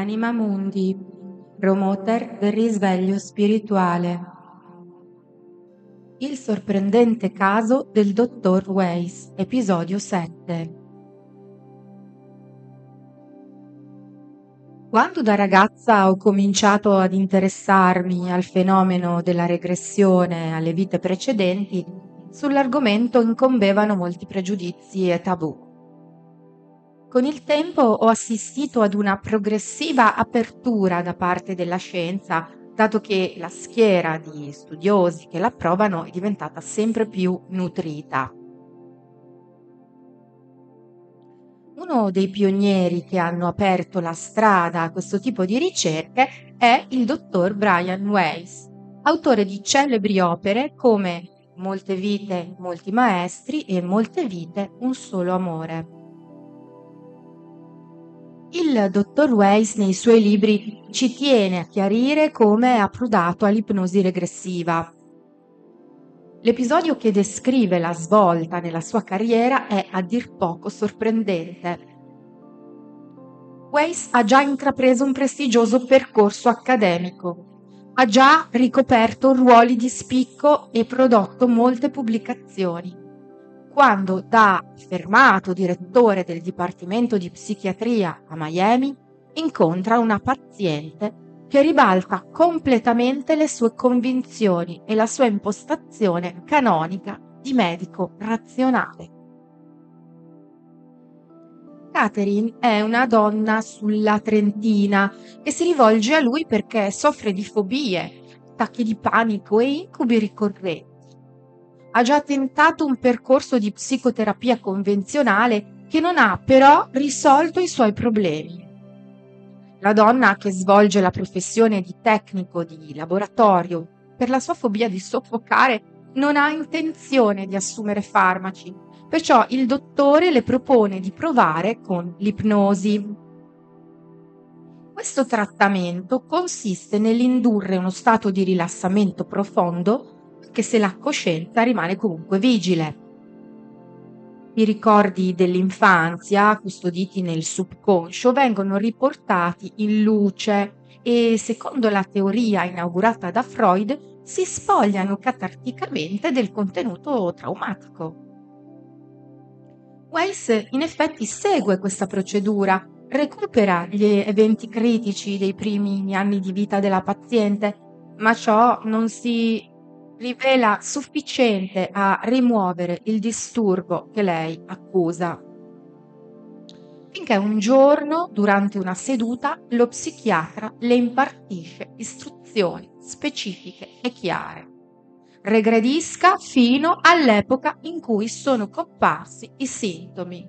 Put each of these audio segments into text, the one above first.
Anima Mundi, promoter del risveglio spirituale. Il sorprendente caso del dottor Weiss, episodio 7. Quando da ragazza ho cominciato ad interessarmi al fenomeno della regressione alle vite precedenti, sull'argomento incombevano molti pregiudizi e tabù. Con il tempo ho assistito ad una progressiva apertura da parte della scienza, dato che la schiera di studiosi che la provano è diventata sempre più nutrita. Uno dei pionieri che hanno aperto la strada a questo tipo di ricerche è il dottor Brian Weiss, autore di celebri opere come Molte vite, molti maestri e Molte vite, un solo amore. Il dottor Weiss nei suoi libri ci tiene a chiarire come è apprudato all'ipnosi regressiva. L'episodio che descrive la svolta nella sua carriera è a dir poco sorprendente. Weiss ha già intrapreso un prestigioso percorso accademico, ha già ricoperto ruoli di spicco e prodotto molte pubblicazioni quando da affermato direttore del Dipartimento di Psichiatria a Miami incontra una paziente che ribalta completamente le sue convinzioni e la sua impostazione canonica di medico razionale. Catherine è una donna sulla trentina che si rivolge a lui perché soffre di fobie, attacchi di panico e incubi ricorrenti ha già tentato un percorso di psicoterapia convenzionale che non ha però risolto i suoi problemi. La donna che svolge la professione di tecnico di laboratorio per la sua fobia di soffocare non ha intenzione di assumere farmaci, perciò il dottore le propone di provare con l'ipnosi. Questo trattamento consiste nell'indurre uno stato di rilassamento profondo che se la coscienza rimane comunque vigile. I ricordi dell'infanzia, custoditi nel subconscio, vengono riportati in luce e, secondo la teoria inaugurata da Freud, si spogliano catarticamente del contenuto traumatico. Weiss in effetti segue questa procedura, recupera gli eventi critici dei primi anni di vita della paziente, ma ciò non si rivela sufficiente a rimuovere il disturbo che lei accusa. Finché un giorno, durante una seduta, lo psichiatra le impartisce istruzioni specifiche e chiare. Regredisca fino all'epoca in cui sono comparsi i sintomi.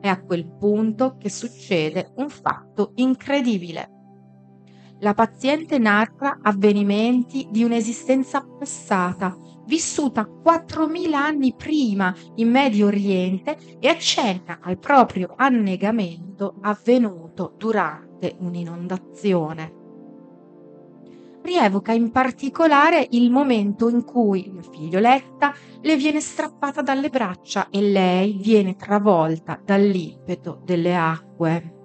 È a quel punto che succede un fatto incredibile la paziente narra avvenimenti di un'esistenza passata, vissuta 4.000 anni prima in Medio Oriente e accenna al proprio annegamento avvenuto durante un'inondazione. Rievoca in particolare il momento in cui la figlioletta le viene strappata dalle braccia e lei viene travolta dall'impeto delle acque.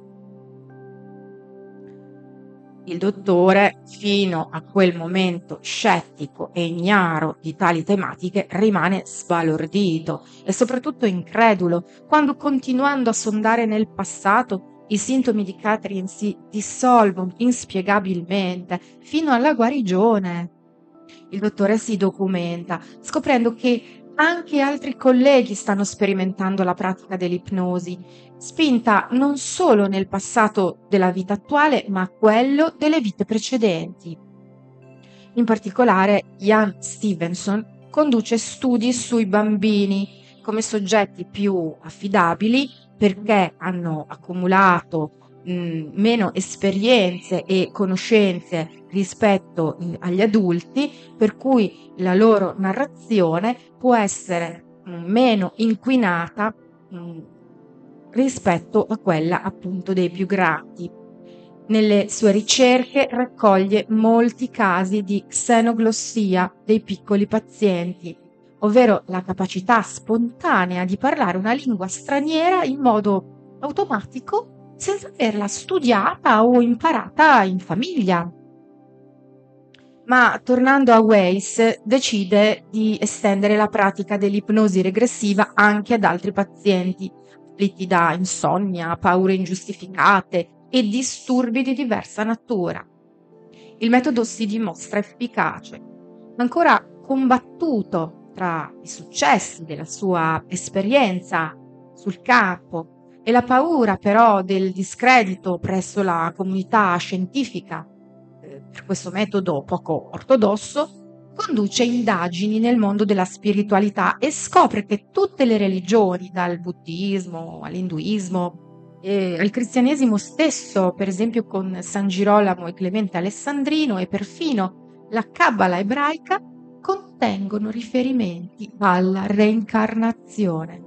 Il dottore, fino a quel momento scettico e ignaro di tali tematiche, rimane sbalordito e soprattutto incredulo quando, continuando a sondare nel passato, i sintomi di Catherine si dissolvono inspiegabilmente fino alla guarigione. Il dottore si documenta, scoprendo che anche altri colleghi stanno sperimentando la pratica dell'ipnosi, spinta non solo nel passato della vita attuale, ma quello delle vite precedenti. In particolare, Ian Stevenson, conduce studi sui bambini come soggetti più affidabili perché hanno accumulato mh, meno esperienze e conoscenze rispetto mh, agli adulti, per cui la loro narrazione può essere mh, meno inquinata rispetto a quella appunto dei più grandi. Nelle sue ricerche raccoglie molti casi di xenoglossia dei piccoli pazienti, ovvero la capacità spontanea di parlare una lingua straniera in modo automatico senza averla studiata o imparata in famiglia. Ma tornando a Weiss, decide di estendere la pratica dell'ipnosi regressiva anche ad altri pazienti afflitti da insonnia, paure ingiustificate e disturbi di diversa natura. Il metodo si dimostra efficace, ancora combattuto tra i successi della sua esperienza sul campo e la paura però del discredito presso la comunità scientifica eh, per questo metodo poco ortodosso, conduce indagini nel mondo della spiritualità e scopre che tutte le religioni, dal buddismo all'induismo e al cristianesimo stesso, per esempio con San Girolamo e Clemente Alessandrino e perfino la Kabbalah ebraica, contengono riferimenti alla reincarnazione.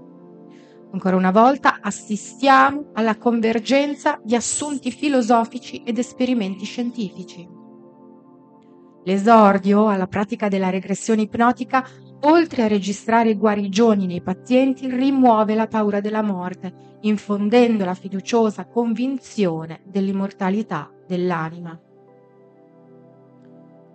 Ancora una volta assistiamo alla convergenza di assunti filosofici ed esperimenti scientifici. L'esordio alla pratica della regressione ipnotica, oltre a registrare guarigioni nei pazienti, rimuove la paura della morte, infondendo la fiduciosa convinzione dell'immortalità dell'anima.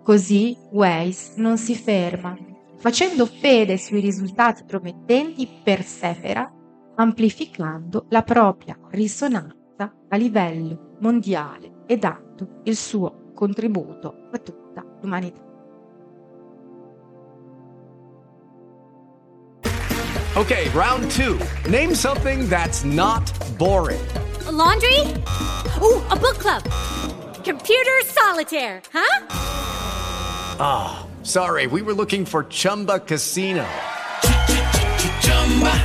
Così Weiss non si ferma. Facendo fede sui risultati promettenti, persevera, amplificando la propria risonanza a livello mondiale e dando il suo contributo a tutti l'umanità. Okay, round two. Name something that's not boring. A laundry? Ooh, a book club. Computer solitaire, huh? Ah, oh, sorry, we were looking for Chumba Casino.